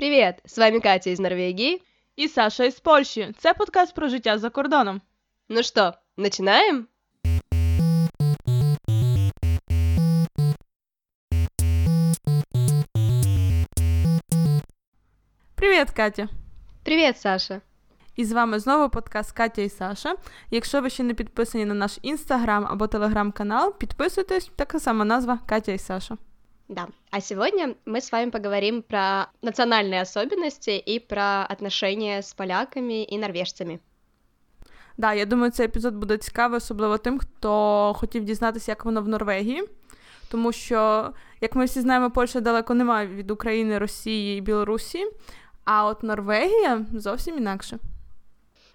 Привіт! З вами Катя із Норвегії. І Саша із Польщі. Це подкаст про життя за кордоном. Ну що, починаємо? Привіт, Катя. Привіт, Саша. І з вами знову подкаст Катя і Саша. Якщо ви ще не підписані на наш інстаграм або телеграм-канал, підписуйтесь, така сама назва Катя і Саша. Да. А сегодня мы с вами поговорим про национальные особенности и про отношения с поляками і норвежцями. Да, я думаю, цей епізод буде цікавий, особливо тим, хто хотів дізнатися, як воно в Норвегії. Тому що, як ми всі знаємо, Польща далеко немає від України, Росії і Білорусі, а от Норвегія зовсім інакше.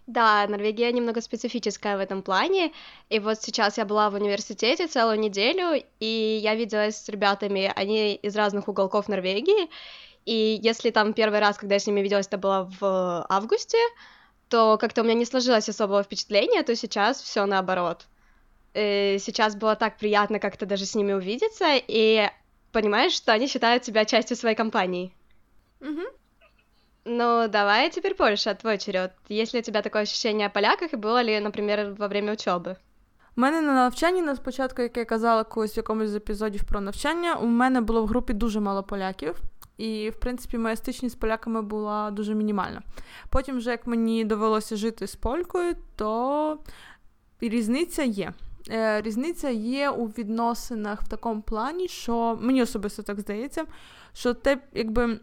Да, Норвегия немного специфическая в этом плане. И вот сейчас я была в университете целую неделю, и я виделась с ребятами, они из разных уголков Норвегии. И если там первый раз, когда я с ними виделась, это было в августе, то как-то у меня не сложилось особого впечатления, то сейчас все наоборот. И сейчас было так приятно как-то даже с ними увидеться, и понимаешь, что они считают себя частью своей компании. Угу. Ну, давай теперь Польша, твой черед. Есть ли у тебя такое ощущение о поляках, и было ли, например, во время учебы? У мене на навчанні на спочатку, як я казала колись в якомусь з епізодів про навчання, у мене було в групі дуже мало поляків, і, в принципі, моя стичність з поляками була дуже мінімальна. Потім, вже як мені довелося жити з полькою, то різниця є. Е, різниця є у відносинах в такому плані, що мені особисто так здається, що те, якби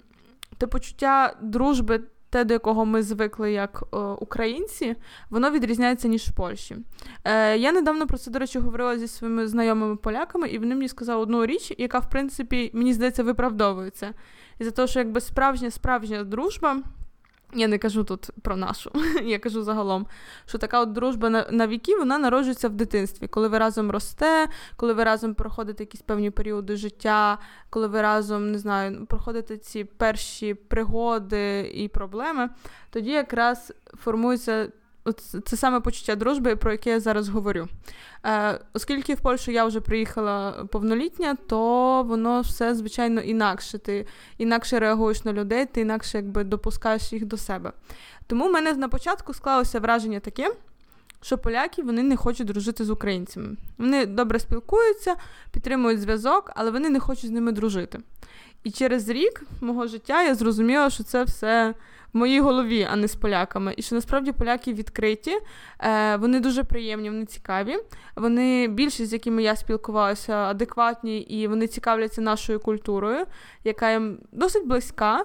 те почуття дружби, те, до якого ми звикли як е, українці, воно відрізняється ніж в Польщі. Е, Я недавно про це, до речі, говорила зі своїми знайомими поляками, і вони мені сказали одну річ, яка, в принципі, мені здається, виправдовується. І за те, що якби справжня справжня дружба. Я не кажу тут про нашу, я кажу загалом, що така от дружба на, на віки вона народжується в дитинстві, коли ви разом росте, коли ви разом проходите якісь певні періоди життя, коли ви разом не знаю, проходите ці перші пригоди і проблеми, тоді якраз формується це саме почуття дружби, про яке я зараз говорю. Е, Оскільки в Польщу я вже приїхала повнолітня, то воно все, звичайно, інакше. Ти інакше реагуєш на людей, ти інакше якби допускаєш їх до себе. Тому в мене на початку склалося враження таке, що поляки вони не хочуть дружити з українцями. Вони добре спілкуються, підтримують зв'язок, але вони не хочуть з ними дружити. І через рік мого життя я зрозуміла, що це все в моїй голові, а не з поляками. І що насправді поляки відкриті, е, вони дуже приємні, вони цікаві. Вони більшість, з якими я спілкувалася, адекватні і вони цікавляться нашою культурою, яка їм досить близька.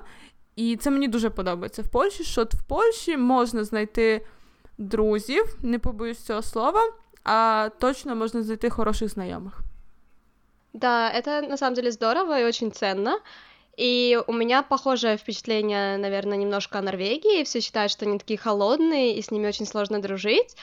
І це мені дуже подобається в Польщі. Що в Польщі можна знайти друзів, не побоюсь цього слова, а точно можна знайти хороших знайомих. Да, это на самом деле здорово и очень ценно. И у меня похожее впечатление, наверное, немножко о Норвегии. Все считают, что они такие холодные, и с ними очень сложно дружить.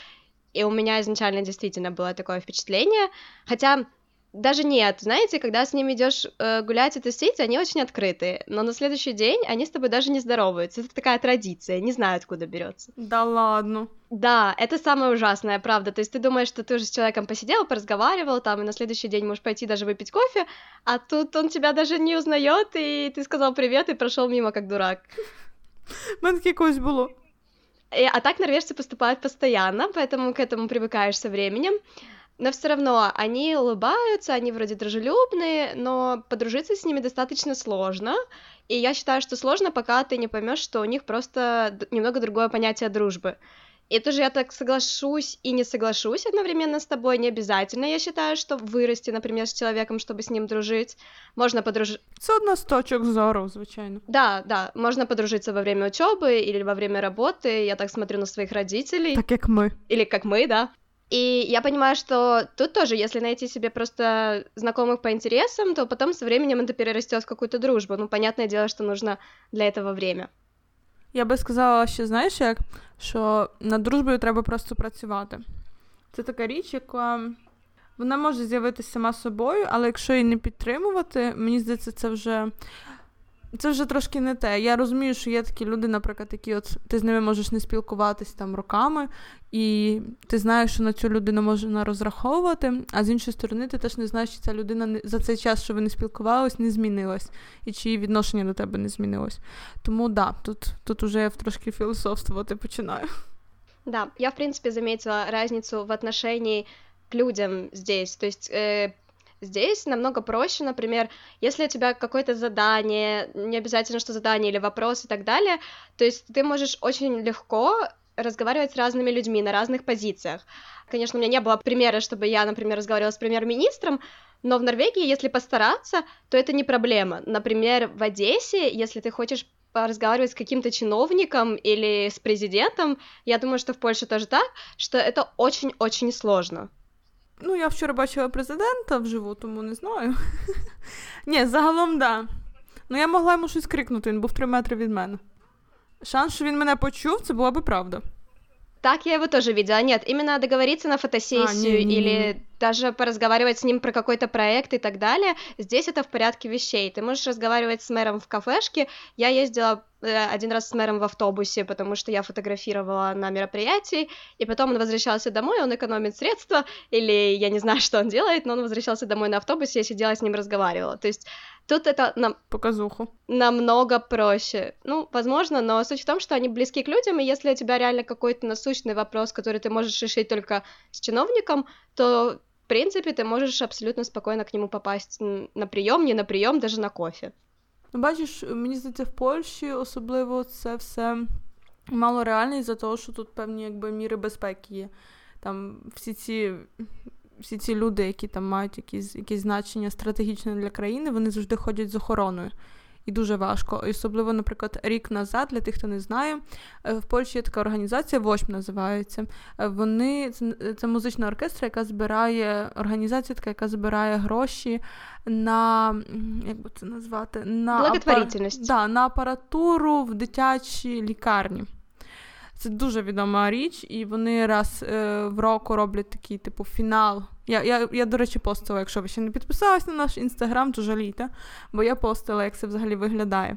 И у меня изначально действительно было такое впечатление. Хотя даже нет, знаете, когда с ними идешь э, гулять и тусить, они очень открытые, но на следующий день они с тобой даже не здороваются. Это такая традиция, не знаю, откуда берется. Да ладно. Да, это самое ужасное, правда. То есть ты думаешь, что ты уже с человеком посидел, поразговаривал, там, и на следующий день можешь пойти даже выпить кофе, а тут он тебя даже не узнает, и ты сказал привет и прошел мимо как дурак. Мене якось було. А так норвежцы поступают постоянно, поэтому к этому привыкаешь со временем. Но все равно они улыбаются, они вроде дружелюбные, но подружиться с ними достаточно сложно. И я считаю, что сложно, пока ты не поймешь, что у них просто немного другое понятие дружбы. И тоже я так соглашусь и не соглашусь одновременно с тобой, не обязательно, я считаю, что вырасти, например, с человеком, чтобы с ним дружить. Можно подружиться... Це одна з точок зору, звичайно. Да, да, можно подружиться во время учебы или во время работы, я так смотрю на своих родителей. Так как мы. Или как мы, да. И я понимаю, что тут тоже, если найти себе просто знакомых по интересам, то потом со временем это перерастет в какую-то дружбу. Ну, понятное дело, что нужно для этого время. Я би сказала, що знаєш, як що над дружбою треба просто працювати. Це така річ, яка вона може з'явитися сама собою, але якщо її не підтримувати, мені здається, це вже це вже трошки не те. Я розумію, що є такі люди, наприклад, які от ти з ними можеш не спілкуватись там роками, і ти знаєш, що на цю людину можна розраховувати, а з іншої сторони, ти теж не знаєш, чи ця людина за цей час, що ви не спілкувались, не змінилась, і чи її відношення до тебе не змінилось. Тому да, тут тут уже я трошки філософствувати починаю. Да, я, в принципе, заметила разницу в отношении к людям здесь. То есть э, Здесь намного проще, например, если у тебя какое-то задание, не обязательно, что задание или вопрос и так далее, то есть ты можешь очень легко разговаривать с разными людьми на разных позициях. Конечно, у меня не было примера, чтобы я, например, разговаривала с премьер-министром, но в Норвегии, если постараться, то это не проблема. Например, в Одессе, если ты хочешь разговаривать с каким-то чиновником или с президентом, я думаю, что в Польше тоже так, что это очень-очень сложно. Ну, я вчора бачила президента вживу, тому не знаю. Ні, загалом, да. Ну, я могла йому щось крикнути, він був три метри від мене. Шанс, що він мене почув, це була би правда. Так я его тоже видела. Нет, именно договориться на фотосессию а, не, не, или не. Даже поразговаривать с ним про какой-то проект и так далее, здесь это в порядке вещей. Ты можешь разговаривать с мэром в кафешке. Я ездила э, один раз с мэром в автобусе, потому что я фотографировала на мероприятии, и потом он возвращался домой, он экономит средства, или я не знаю, что он делает, но он возвращался домой на автобусе, я сидела с ним разговаривала. То есть Тут это нам... Показуху. Намного проще. Ну, возможно, но суть в том, что они близки к людям, и если у тебя реально какой-то насущный вопрос, который ты можешь решить только с чиновником, то, в принципе, ты можешь абсолютно спокойно к нему попасть на прийом, не на прийом, даже на кофе. Ну, бачиш, мені здається, в Польщі особливо це все мало реально із-за того, що тут певні якби міри безпеки є. Там всі ці всі ці люди, які там мають якісь якісь значення стратегічне для країни, вони завжди ходять з охороною. І дуже важко. І особливо, наприклад, рік назад, для тих, хто не знає, е, в Польщі є така організація, Вошм називається. Е, вони це, це музична оркестра, яка збирає організація, така, яка збирає гроші на як би це назвати, на апар... да, на апаратуру в дитячій лікарні. Це дуже відома річ, і вони раз е, в року роблять такий, типу, фінал. Я, я, я, до речі, постила, якщо ви ще не підписалися на наш інстаграм, то жалійте, бо я постила, як це взагалі виглядає.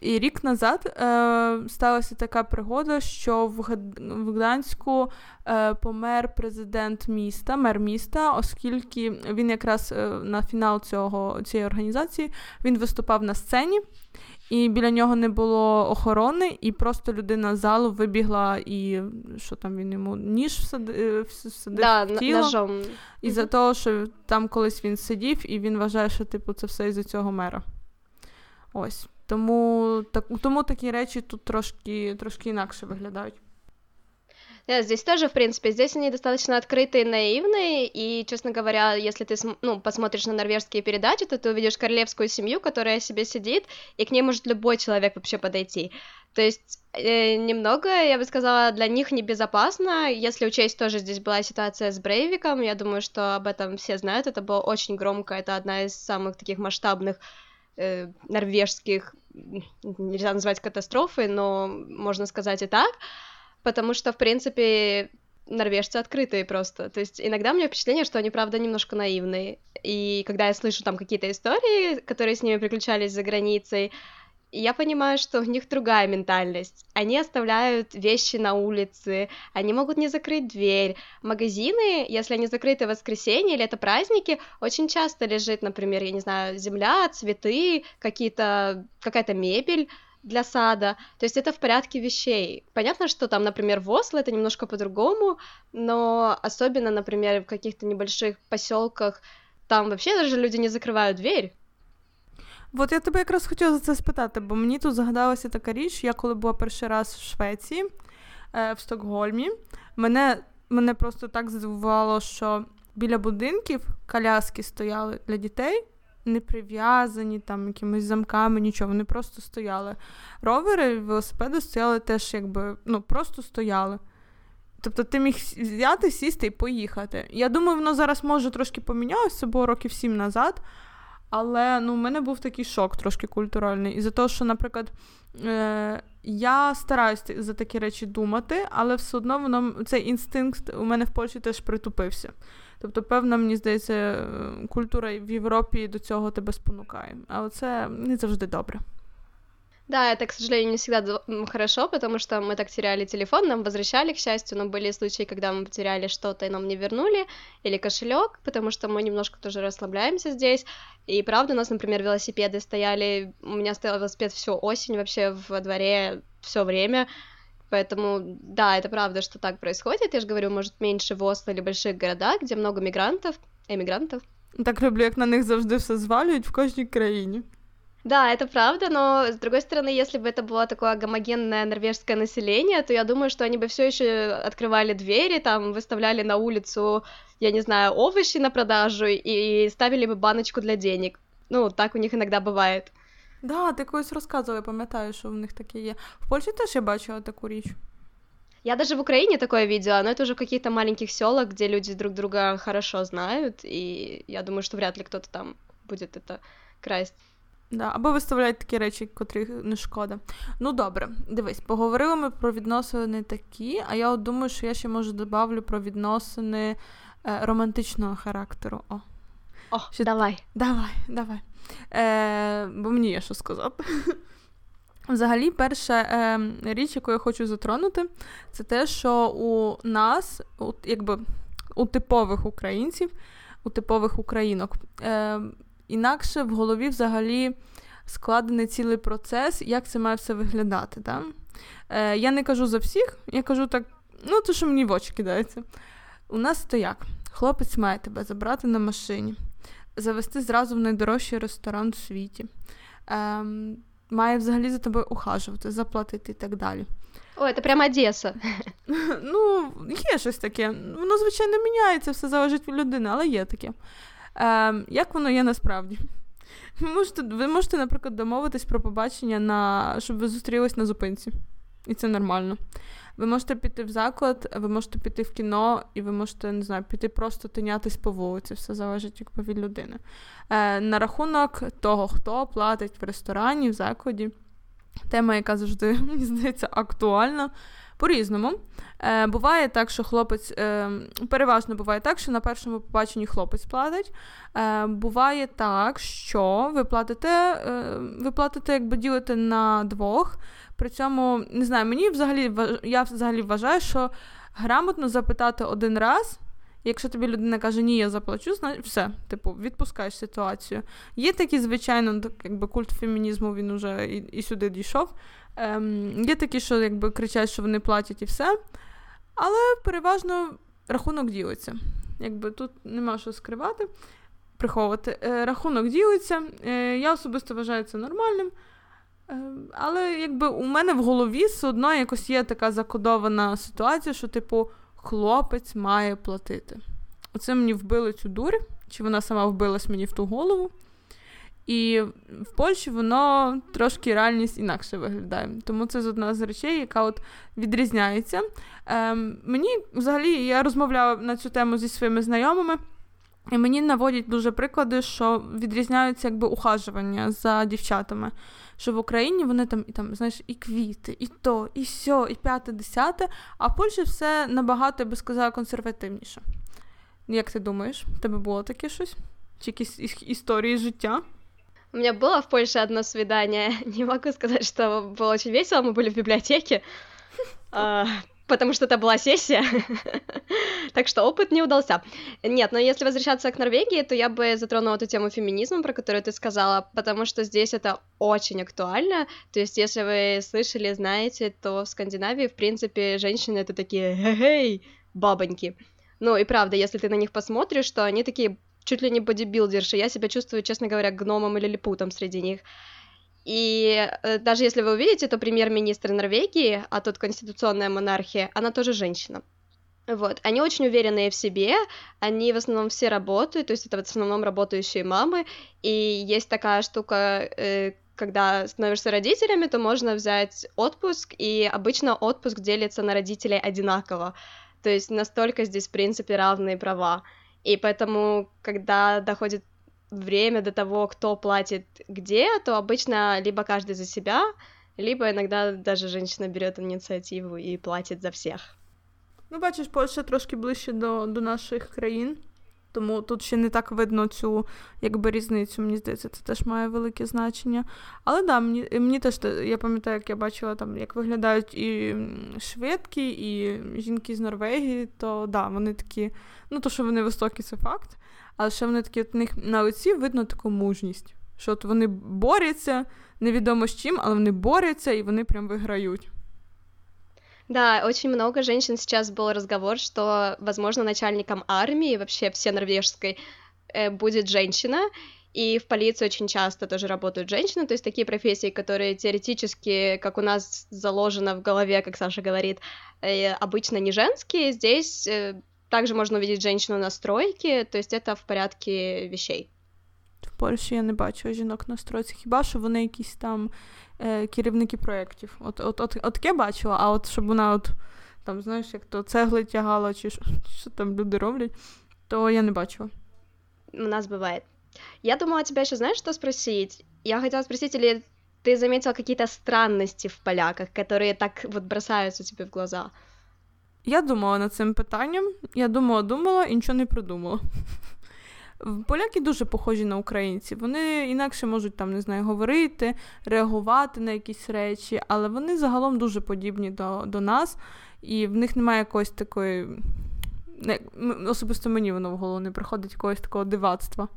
І рік назад е, сталася така пригода, що в, в Гданську е, помер президент міста, мер міста, оскільки він якраз е, на фінал цього, цієї організації він виступав на сцені і біля нього не було охорони, і просто людина з залу вибігла, і що там він йому ніж всадив, всадив да, в тіло. Ножом. І за того, що там колись він сидів, і він вважає, що типу це все із-за цього мера. Ось. Тому так, тому такі речі тут трошки, трошки інакше виглядають. Да, здесь тоже, в принципе, здесь они достаточно открытые, наивные, и, честно говоря, если ты ну, посмотришь на норвежские передачи, то ты увидишь королевскую семью, которая себе сидит, и к ней может любой человек вообще подойти. То есть э, немного, я бы сказала, для них небезопасно, если учесть тоже здесь была ситуация с Брейвиком, я думаю, что об этом все знают, это было очень громко, это одна из самых таких масштабных э, норвежских, нельзя назвать катастрофой, но можно сказать и так, потому что, в принципе, норвежцы открытые просто. То есть иногда у меня впечатление, что они, правда, немножко наивные. И когда я слышу там какие-то истории, которые с ними приключались за границей, я понимаю, что у них другая ментальность. Они оставляют вещи на улице, они могут не закрыть дверь. Магазины, если они закрыты в воскресенье или это праздники, очень часто лежит, например, я не знаю, земля, цветы, какие-то, какая-то мебель для сада. То есть это в порядке вещей. Понятно, что там, например, в Осло это немножко по-другому, но особенно, например, в каких-то небольших поселках, там вообще даже люди не закривають дверь. От я тебе якраз хотіла за це спитати, бо мені тут згадалася така річ, я коли була перший раз в Швеції, е, в Стокгольмі, мене мене просто так здивувало, що біля будинків коляски стояли для дітей, не прив'язані там якимись замками, нічого. Вони просто стояли. Ровери, велосипеди стояли теж, якби ну, просто стояли. Тобто ти міг взяти, сісти і поїхати. Я думаю, воно зараз може трошки помінялося, було років сім назад. Але ну, в мене був такий шок трошки культуральний. І за те, що, наприклад, е- я стараюся за такі речі думати, але все одно воно цей інстинкт у мене в Польщі теж притупився. Тобто, певна, мені здається, е, культура в Європі до цього тебе спонукає. Але це не завжди добре. Да, это, к сожалению, не всегда хорошо, потому что мы так теряли телефон, нам возвращали, к счастью, но были случаи, когда мы потеряли что-то и нам не вернули, или кошелек, потому что мы немножко тоже расслабляемся здесь. И правда, у нас, например, велосипеды стояли, у меня стоял велосипед всю осень вообще во дворе все время, Поэтому, да, это правда, что так происходит. Я же говорю, может, меньше в Осло или больших городах, где много мигрантов, эмигрантов. Так люблю, як на них завжди все звалюють в кожній країні. Да, это правда, но с другой стороны, если бы это было такое гомогенное норвежское население, то я думаю, что они бы все еще открывали двери, там выставляли на улицу, я не знаю, овощи на продажу и ставили бы баночку для денег. Ну, так у них иногда бывает. Да, ти колись розказувала, я пам'ятаю, що в них таке є. В Польщі теж я бачила таку річ. Я даже в Украине такое видела, но это уже в каких-то маленьких селах, где люди друг друга хорошо знают, и я думаю, что вряд ли кто-то там будет это красть. Да, Або виставляють такі речі, котрих не шкода. Ну добре, дивись, поговорили ми про відносини такі, а я от думаю, що я ще може добавлю про відносини е, романтичного характеру. О, О ще... давай. Давай, давай. Е, Бо мені є що сказати. Взагалі, перша е, річ, яку я хочу затронути, це те, що у нас, у, якби у типових українців, у типових українок, е, інакше в голові взагалі складений цілий процес, як це має все виглядати. Да? Е, Я не кажу за всіх, я кажу так, ну то, що мені в очі кидається. У нас то як? Хлопець має тебе забрати на машині, завести зразу в найдорожчий ресторан у світі. Е, Має взагалі за тобою ухажувати, заплатити і так далі. О, це прямо Одеса. Ну, є щось таке. Воно, звичайно, міняється, все залежить від людини, але є таке. Е, Як воно є насправді? Ви можете, ви можете, наприклад, домовитись про побачення, на, щоб ви зустрілись на зупинці. І це нормально. Ви можете піти в заклад, ви можете піти в кіно, і ви можете, не знаю, піти просто тинятись по вулиці, все залежить якби від людини. Е, На рахунок того, хто платить в ресторані, в закладі, тема, яка завжди, мені здається, актуальна. По-різному. Е, Буває так, що хлопець е, переважно буває так, що на першому побаченні хлопець платить. Е, Буває так, що ви платите, е, ви платите, якби ділите на двох. При цьому, не знаю, мені взагалі я взагалі вважаю, що грамотно запитати один раз. Якщо тобі людина каже, ні, я заплачу, значить все, типу, відпускаєш ситуацію. Є такі, звичайно, якби культ фемінізму він уже і, і сюди дійшов. Ем, Є такі, що якби кричать, що вони платять і все. Але переважно рахунок ділиться. Якби тут нема що скривати, приховувати. Е, Рахунок ділиться. Е, Я особисто вважаю це нормальним. Е, але якби у мене в голові все одно якось є така закодована ситуація, що, типу, хлопець має платити. Оце мені вбили цю дурь, чи вона сама вбилась мені в ту голову. І в Польщі воно трошки реальність інакше виглядає. Тому це з одна з речей, яка от відрізняється. Ем, Мені взагалі я розмовляла на цю тему зі своїми знайомими, і мені наводять дуже приклади, що відрізняються якби ухажування за дівчатами. Що в Україні вони там і там, знаєш, і квіти, і то, і сьо, і п'яте, десяте, а в Польщі все набагато, я би сказала, консервативніше. Як ти думаєш, в тебе було таке щось? Чи якісь історії життя? У меня было в Польше одно свидание. Не могу сказать, что было очень весело. Мы были в библиотеке, а, потому что это была сессия. так что опыт не удался. Нет, но если возвращаться к Норвегии, то я бы затронула эту тему феминизма, про которую ты сказала, потому что здесь это очень актуально. То есть, если вы слышали, знаете, то в Скандинавии, в принципе, женщины это такие «Эй, бабоньки». Ну и правда, если ты на них посмотришь, то они такие чуть ли не бодибилдерши. Я себя чувствую, честно говоря, гномом или липутом среди них. И э, даже если вы увидите, то премьер-министр Норвегии, а тут конституционная монархия, она тоже женщина. Вот, они очень уверенные в себе, они в основном все работают, то есть это в основном работающие мамы, и есть такая штука, э, когда становишься родителями, то можно взять отпуск, и обычно отпуск делится на родителей одинаково, то есть настолько здесь, в принципе, равные права. И поэтому, когда доходит время до того, кто платит где, то обычно либо каждый за себя, либо иногда даже женщина берет инициативу и платит за всех. Ну, бачиш, Польща трошки ближче до до наших країн, Тому тут ще не так видно цю якби різницю, мені здається, це теж має велике значення. Але да, мені мені теж я пам'ятаю, як я бачила там, як виглядають і шведки, і жінки з Норвегії, то да, вони такі, ну то, що вони високі, це факт. Але ще вони такі от них на лиці видно таку мужність. Що от вони борються, невідомо з чим, але вони борються і вони прям виграють. Да, очень много женщин сейчас был разговор, что, возможно, начальником армии, вообще все норвежской, э, будет женщина, и в полиции очень часто тоже работают женщины, то есть такие профессии, которые теоретически, как у нас заложено в голове, как Саша говорит, э, обычно не женские, здесь э, также можно увидеть женщину на стройке, то есть это в порядке вещей. В Польщі я не бачу жінок на стройці, хіба що вони якісь там е, керівники проєктів. От, от, от, от таке бачила, а от щоб вона от там, знаєш, як то цегли тягала, чи що, що там люди роблять, то я не бачила. У нас бывает. Я думала тебя еще, знаешь, что спросить? Я хотела спросить, или ты заметила какие-то странности в поляках, которые так вот бросаются тебе в глаза? Я думала над цим питанням. Я думала, думала і нічого не придумала. Поляки дуже похожі на українців. Вони інакше можуть там, не знаю, говорити, реагувати на якісь речі, але вони загалом дуже подібні до до нас, і в них немає якоїсь такої. Не, особисто мені воно в голову не приходить якогось такого дивацтва.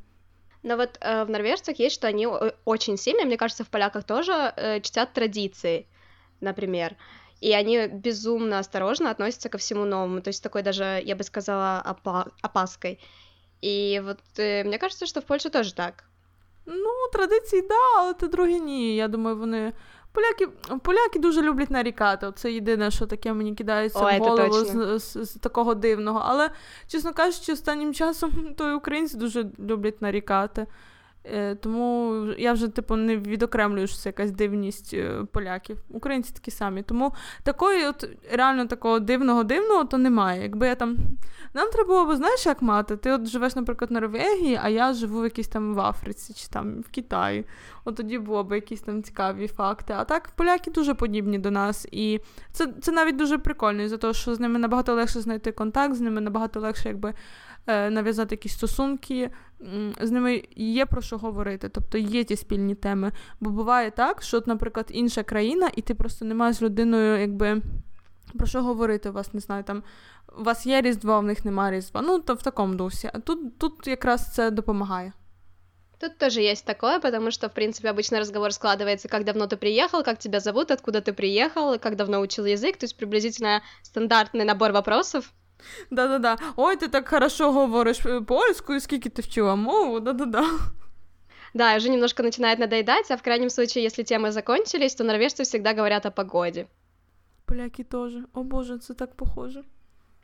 Но вот э, в норвежцах есть, что они очень сильно, мне кажется, в поляках тоже э, чтят традиции, например. И они безумно осторожно относятся ко всему новому. То есть такой даже, я бы сказала, опа- опаской. І от е, мені кажеться, що в Польщі теж так. Ну, традиції, да, але це друге ні. Я думаю, вони. Поляки поляки дуже люблять нарікати. Це єдине, що таке мені кидається Ой, в голову з, з, з такого дивного. Але, чесно кажучи, останнім часом то й українці дуже люблять нарікати. Е, тому я вже типу не відокремлюю, що це якась дивність е, поляків. Українці такі самі. Тому такої, от реально такого дивного дивного то немає. Якби я там. Нам треба було б, знаєш, як мати? Ти от живеш, наприклад, в Норвегії, а я живу в якійсь там в Африці чи там в Китаї. От тоді було б якісь там цікаві факти. А так поляки дуже подібні до нас. І це це навіть дуже прикольно, за того, що з ними набагато легше знайти контакт, з ними набагато легше, якби. Е, нав'язати якісь стосунки, з ними є про що говорити, тобто є ті спільні теми. Бо буває так, що, наприклад, інша країна, і ти просто не маєш з людиною, якби. Про що говорити у вас, не знаю, там у вас є Різдво, в них немає Різдва. Ну, то в такому дусі. А тут, тут якраз це допомагає. Тут тоже есть такое, потому что, в принципе, обычно разговор складывается, как давно ты приехал, как тебя зовут, откуда ты приехал, как давно учил язык, то есть приблизительно стандартный набор вопросов. Да-да-да. Ой, ти так хорошо говориш э, польською, скільки ти вчила мову, да-да-да. Да, уже немножко начинает надоедать, а в крайнем случае, если темы закончились, то норвежцы всегда говорят о погоде. Поляки тоже. О боже, это так похоже.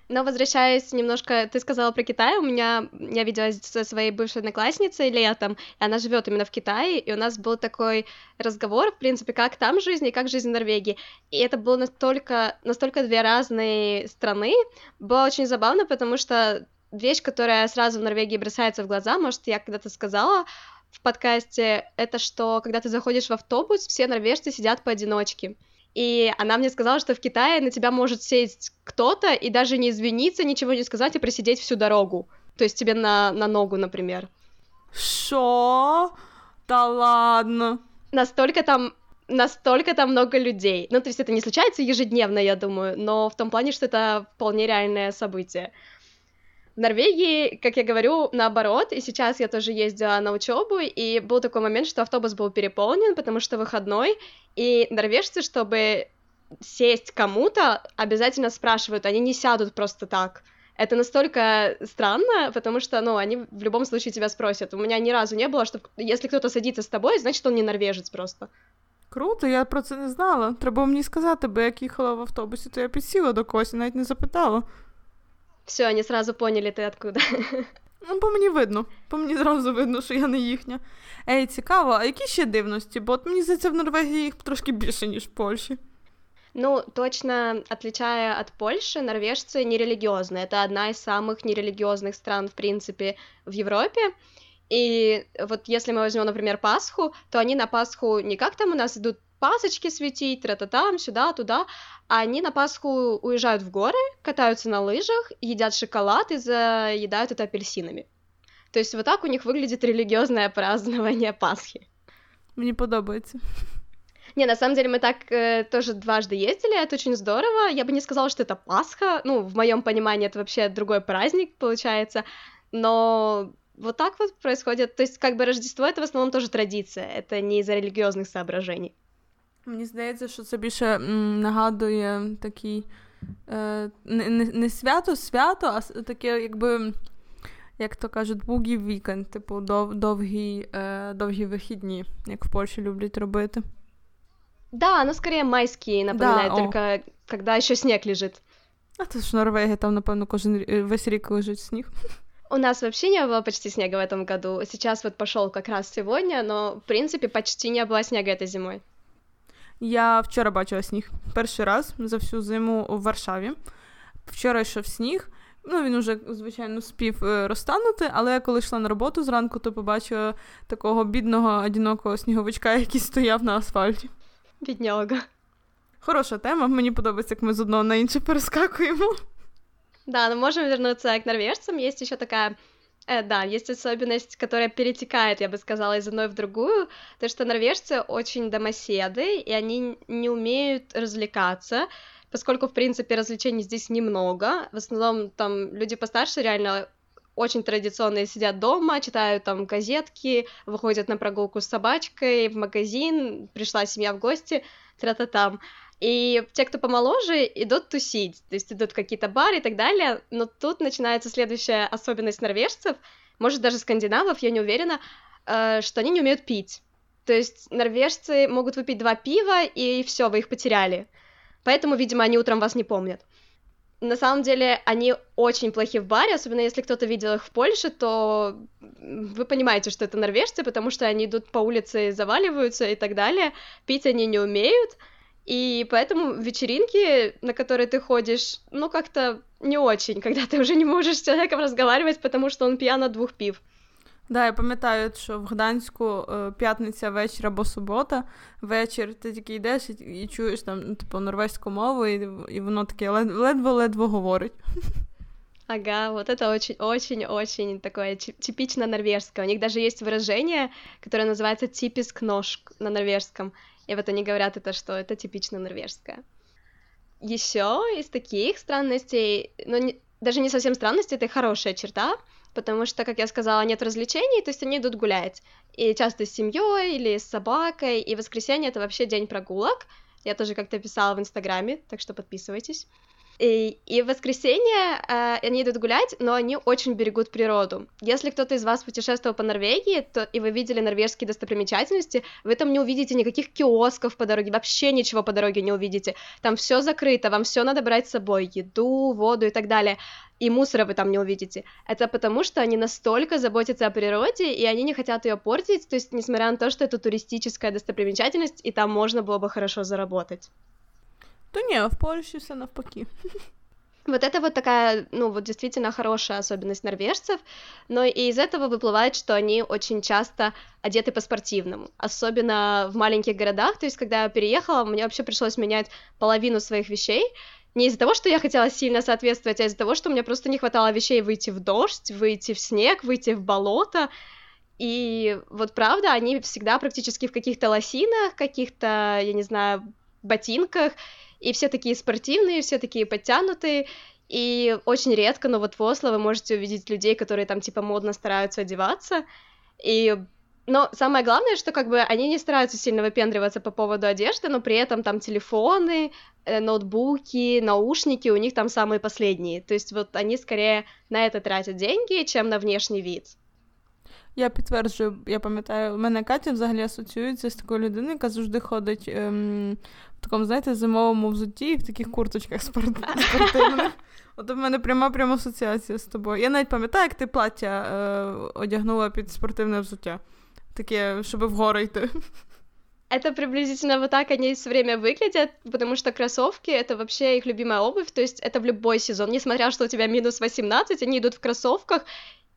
Но возвращаясь немножко, ты сказала про Китай, у меня, я виделась со своей бывшей одноклассницей летом, и она живет именно в Китае, и у нас был такой разговор, в принципе, как там жизнь и как жизнь в Норвегии. И это было настолько, настолько две разные страны, было очень забавно, потому что вещь, которая сразу в Норвегии бросается в глаза, может, я когда-то сказала в подкасте, это что, когда ты заходишь в автобус, все норвежцы сидят поодиночке. И она мне сказала, что в Китае на тебя может сесть кто-то и даже не извиниться, ничего не сказать и просидеть всю дорогу. То есть тебе на, на ногу, например. Шо? Да ладно. Настолько там настолько там много людей. Ну, то есть это не случается ежедневно, я думаю, но в том плане, что это вполне реальное событие. В Норвегии, как я говорю, наоборот, и сейчас я тоже ездила на учебу, и был такой момент, что автобус был переполнен, потому что выходной, и норвежцы, чтобы сесть кому-то, обязательно спрашивают, они не сядут просто так. Это настолько странно, потому что, ну, они в любом случае тебя спросят. У меня ни разу не было, что если кто-то садится с тобой, значит, он не норвежец просто. Круто, я про це не знала. Треба мені сказати, бо як їхала в автобусі, то я підсіла до когось і навіть не запитала. Все, они сразу поняли, ти откуда. Ну, по мені видно, по мені зразу видно, що я не їхня. Ей, цікаво, а які ще дивності? Бо от мені здається, в Норвегії їх трошки більше, ніж в Польщі. Ну, точно отличая от Польши, норвежцы нерелигиозные. Это одна из самых нерелигиозных стран, в принципе, в Европе. И вот если мы возьмем, например, Пасху, то они на Пасху не как там у нас идут пасочки светить, тра-та-там, сюда, туда. А они на Пасху уезжают в горы, катаются на лыжах, едят шоколад и заедают это апельсинами. То есть вот так у них выглядит религиозное празднование Пасхи. Мне подобается. Не, на самом деле мы так э, тоже дважды ездили, это очень здорово. Я бы не сказала, что это Пасха, ну, в моем понимании это вообще другой праздник получается, но вот так вот происходит. То есть как бы Рождество это в основном тоже традиция, это не из-за религиозных соображений. Мені здається, що це більше м, нагадує такий е, не, не свято-свято, а таке, якби, як то кажуть, бугі вікенд, типу дов, довгі, е, довгі вихідні, як в Польщі люблять робити. Да, оно скорее майские напоминает, да, только о. когда еще снег лежит. А то ж Норвегия, там, напевно, кожен весь рік лежить сніг. У нас вообще не было почти снега в этом году. Сейчас вот пошел как раз сегодня, но в принципе почти не было снега этой зимой. Я вчора бачила сніг перший раз за всю зиму у Варшаві. Вчора йшов сніг. Ну, він уже, звичайно, спів е, розтанути, але я коли йшла на роботу зранку, то побачила такого бідного одинокого сніговичка, який стояв на асфальті. Бідняга. Хороша тема, мені подобається, як ми з одного на інше перескакуємо. Да, но можем вернуться к норвежцам. Есть еще такая Э, да, есть особенность, которая перетекает, я бы сказала, из одной в другую, то что норвежцы очень домоседы, и они не умеют развлекаться, поскольку, в принципе, развлечений здесь немного. В основном там люди постарше реально очень традиционные сидят дома, читают там газетки, выходят на прогулку с собачкой, в магазин, пришла семья в гости, тра-та-там. И те, кто помоложе, идут тусить, то есть идут какие-то бары и так далее, но тут начинается следующая особенность норвежцев, может даже скандинавов, я не уверена, э, что они не умеют пить. То есть норвежцы могут выпить два пива, и все, вы их потеряли. Поэтому, видимо, они утром вас не помнят. На самом деле, они очень плохи в баре, особенно если кто-то видел их в Польше, то вы понимаете, что это норвежцы, потому что они идут по улице, заваливаются и так далее. Пить они не умеют, и поэтому вечеринки, на которые ты ходишь, ну, как-то не очень, когда ты уже не можешь с человеком разговаривать, потому что он пьян от двух пив. Да, я пам'ятаю, що в Гданську п'ятниця вечір або субота, вечір ти тільки йдеш і, і чуєш там, ну, типу, норвезьку мову, і, і воно таке ледве-ледве говорить. Ага, вот это очень-очень-очень такое типично норвежское. У них даже есть выражение, которое называется типиск нож на норвежском. И вот они говорят это, что это типично норвежское. Еще из таких странностей, ну, не, даже не совсем странности, это хорошая черта, потому что, как я сказала, нет развлечений, то есть они идут гулять. И часто с семьей или с собакой, и воскресенье это вообще день прогулок. Я тоже как-то писала в Инстаграме, так что подписывайтесь. И, и в воскресенье э, они идут гулять, но они очень берегут природу. Если кто-то из вас путешествовал по Норвегии, то и вы видели норвежские достопримечательности, вы там не увидите никаких киосков по дороге, вообще ничего по дороге не увидите. Там все закрыто, вам все надо брать с собой, еду, воду и так далее. И мусора вы там не увидите. Это потому, что они настолько заботятся о природе, и они не хотят ее портить, то есть, несмотря на то, что это туристическая достопримечательность, и там можно было бы хорошо заработать. То не, в Польше все навпаки. Вот это вот такая, ну, вот действительно хорошая особенность норвежцев, но и из этого выплывает, что они очень часто одеты по-спортивному, особенно в маленьких городах, то есть когда я переехала, мне вообще пришлось менять половину своих вещей, не из-за того, что я хотела сильно соответствовать, а из-за того, что мне просто не хватало вещей выйти в дождь, выйти в снег, выйти в болото, и вот правда, они всегда практически в каких-то лосинах, каких-то, я не знаю, ботинках, и все такие спортивные, все такие подтянутые, и очень редко, но вот в Осло вы можете увидеть людей, которые там типа модно стараются одеваться, и но самое главное, что как бы они не стараются сильно выпендриваться по поводу одежды, но при этом там телефоны, э, ноутбуки, наушники у них там самые последние. То есть вот они скорее на это тратят деньги, чем на внешний вид. Я підтверджую, я пам'ятаю, у мене Катя взагалі асоціюється з такою людиною, яка завжди ходить ем, в такому, знаєте, зимовому взутті і в таких курточках спортивних. От у мене пряма пряма асоціація з тобою. Я навіть пам'ятаю, як ти плаття е, одягнула під спортивне взуття. Таке, щоб вгору йти. Это приблизительно вот так они все время выглядят, потому что кроссовки — это вообще их любимая обувь, то есть это в любой сезон. Несмотря, что у тебя минус 18, они идут в кроссовках,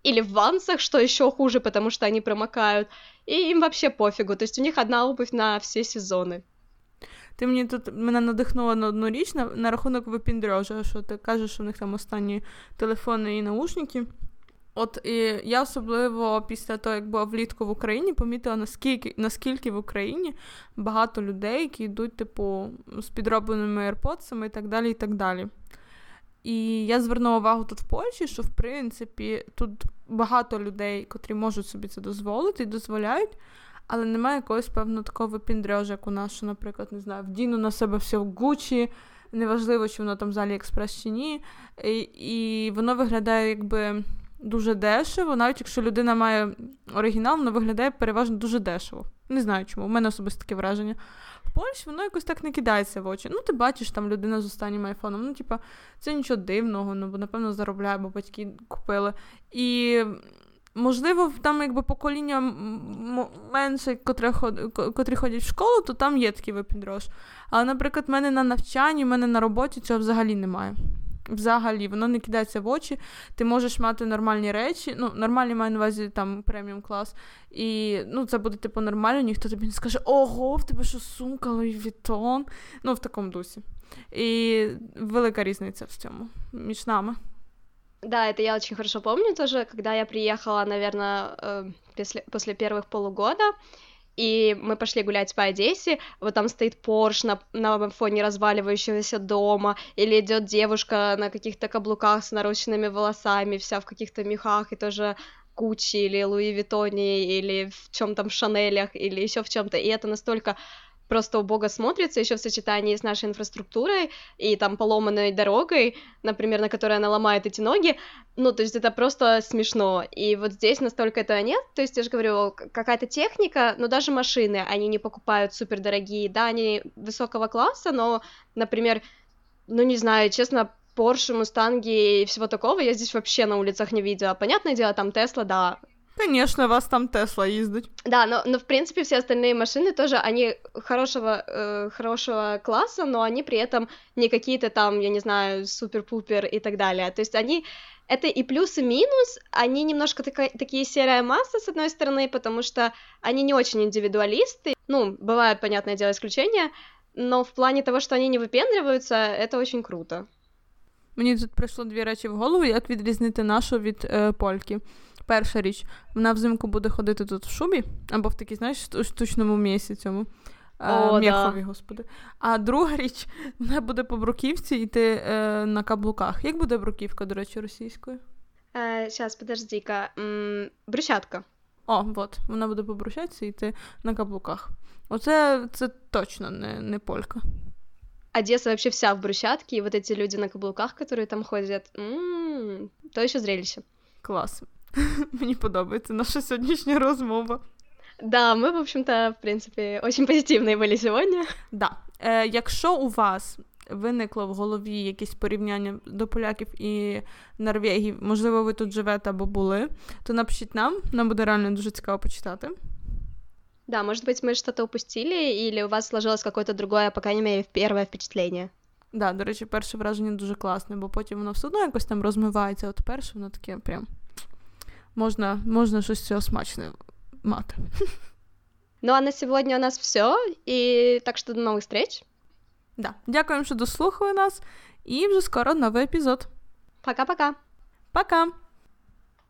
или в вансах, что еще хуже, потому что они промокают. И им вообще пофигу. То есть у них одна обувь на все сезоны. Ти мені тут мене надихнула на одну річ на, на рахунок випіндрежа, що ти кажеш, що в них там останні телефони і наушники. От і я особливо після того, як була влітку в Україні, помітила, наскільки наскільки в Україні багато людей, які йдуть, типу, з підробленими AirPods і так далі. І так далі. І я звернула увагу тут в Польщі, що в принципі тут багато людей, котрі можуть собі це дозволити і дозволяють, але немає якогось певного такого випіндрежа, як у нас, що, наприклад, не знаю, вдіну на себе все в Гучі, неважливо, чи воно там з Аліекспрес чи ні. І, і воно виглядає якби дуже дешево, навіть якщо людина має оригінал, воно виглядає переважно дуже дешево. Не знаю чому, у мене особисто таке враження. В Польщі воно якось так не кидається в очі. Ну, ти бачиш там людина з останнім айфоном. Ну, типа, це нічого дивного, ну бо напевно заробляє, бо батьки купили. І. Можливо, там якби покоління менше, котрі, котрі ходять в школу, то там є такий випідрош. Але, наприклад, в мене на навчанні, в мене на роботі цього взагалі немає Взагалі, воно не кидається в очі. Ти можеш мати нормальні речі. Ну, нормальні маю на увазі там преміум клас. І ну, це буде типу нормально, ніхто тобі не скаже, ого, в тебе що сумка, Louis Vuitton. Ну, в такому дусі. І велика різниця в цьому між нами. Да, это я очень хорошо помню тоже, когда я приехала, наверное, э, после, после первых полугода, и мы пошли гулять по Одессе, вот там стоит Порш на, на фоне разваливающегося дома, или идет девушка на каких-то каблуках с нарощенными волосами, вся в каких-то мехах, и тоже Гуччи или Луи Виттоне, или в чем там Шанелях, или еще в чем-то, и это настолько просто убого смотрится еще в сочетании с нашей инфраструктурой и там поломанной дорогой, например, на которой она ломает эти ноги, ну, то есть это просто смешно, и вот здесь настолько этого нет, то есть я же говорю, какая-то техника, но даже машины, они не покупают супер дорогие, да, они высокого класса, но, например, ну, не знаю, честно, Porsche, Мустанги и всего такого я здесь вообще на улицах не видела. Понятное дело, там Тесла, да, Конечно, вас там Тесла ездить. Да, но, но в принципе все остальные машины тоже, они хорошего, э, хорошего класса, но они при этом не какие-то там, я не знаю, супер-пупер и так далее. То есть они это и плюс, и минус, они немножко така- такие серая масса, с одной стороны, потому что они не очень индивидуалисты, ну, бывают, понятное дело, исключения, но в плане того, что они не выпендриваются, это очень круто. Мені тут прийшло дві речі в голову, як відрізнити нашу від е, польки. Перша річ, вона взимку буде ходити тут в шубі, або в такій, знаєш, штучному місці цьому. О, М'яхові, да. господи. А друга річ, вона буде по бруківці йти е, на каблуках. Як буде бруківка, до речі, російською? Е, Зараз, подожди-ка. М- брусчатка. О, от, вона буде по брусчатці йти на каблуках. Оце це точно не не полька. Одесса вообще вся в брусчатке, и вот эти люди на каблуках, которые там ходят, м-м, то еще зрелище. Клас. Мені подобається наша сьогоднішня розмова. Да, ми, в общем-то, в принципі, очень позитивні були сьогодні. Да. Е, Якщо у вас виникло в голові якесь порівняння до поляків і Норвегії, можливо, ви тут живете або були, то напишіть нам, нам буде реально дуже цікаво почитати. Да, может быть, мы что-то упустили, или у вас сложилось какое-то другое, по крайней мере, первое впечатление. Да, до речі, перше враження дуже класне, бо потім воно все одно якось там розмивається, от перше воно таке прям можна можна щось цього смачне мати. Ну а на сьогодні у нас все. І так що до нових встреч. Да. Дякуємо, що дослухали нас, і вже скоро новий епізод. Пока-пока. Пока!